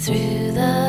through the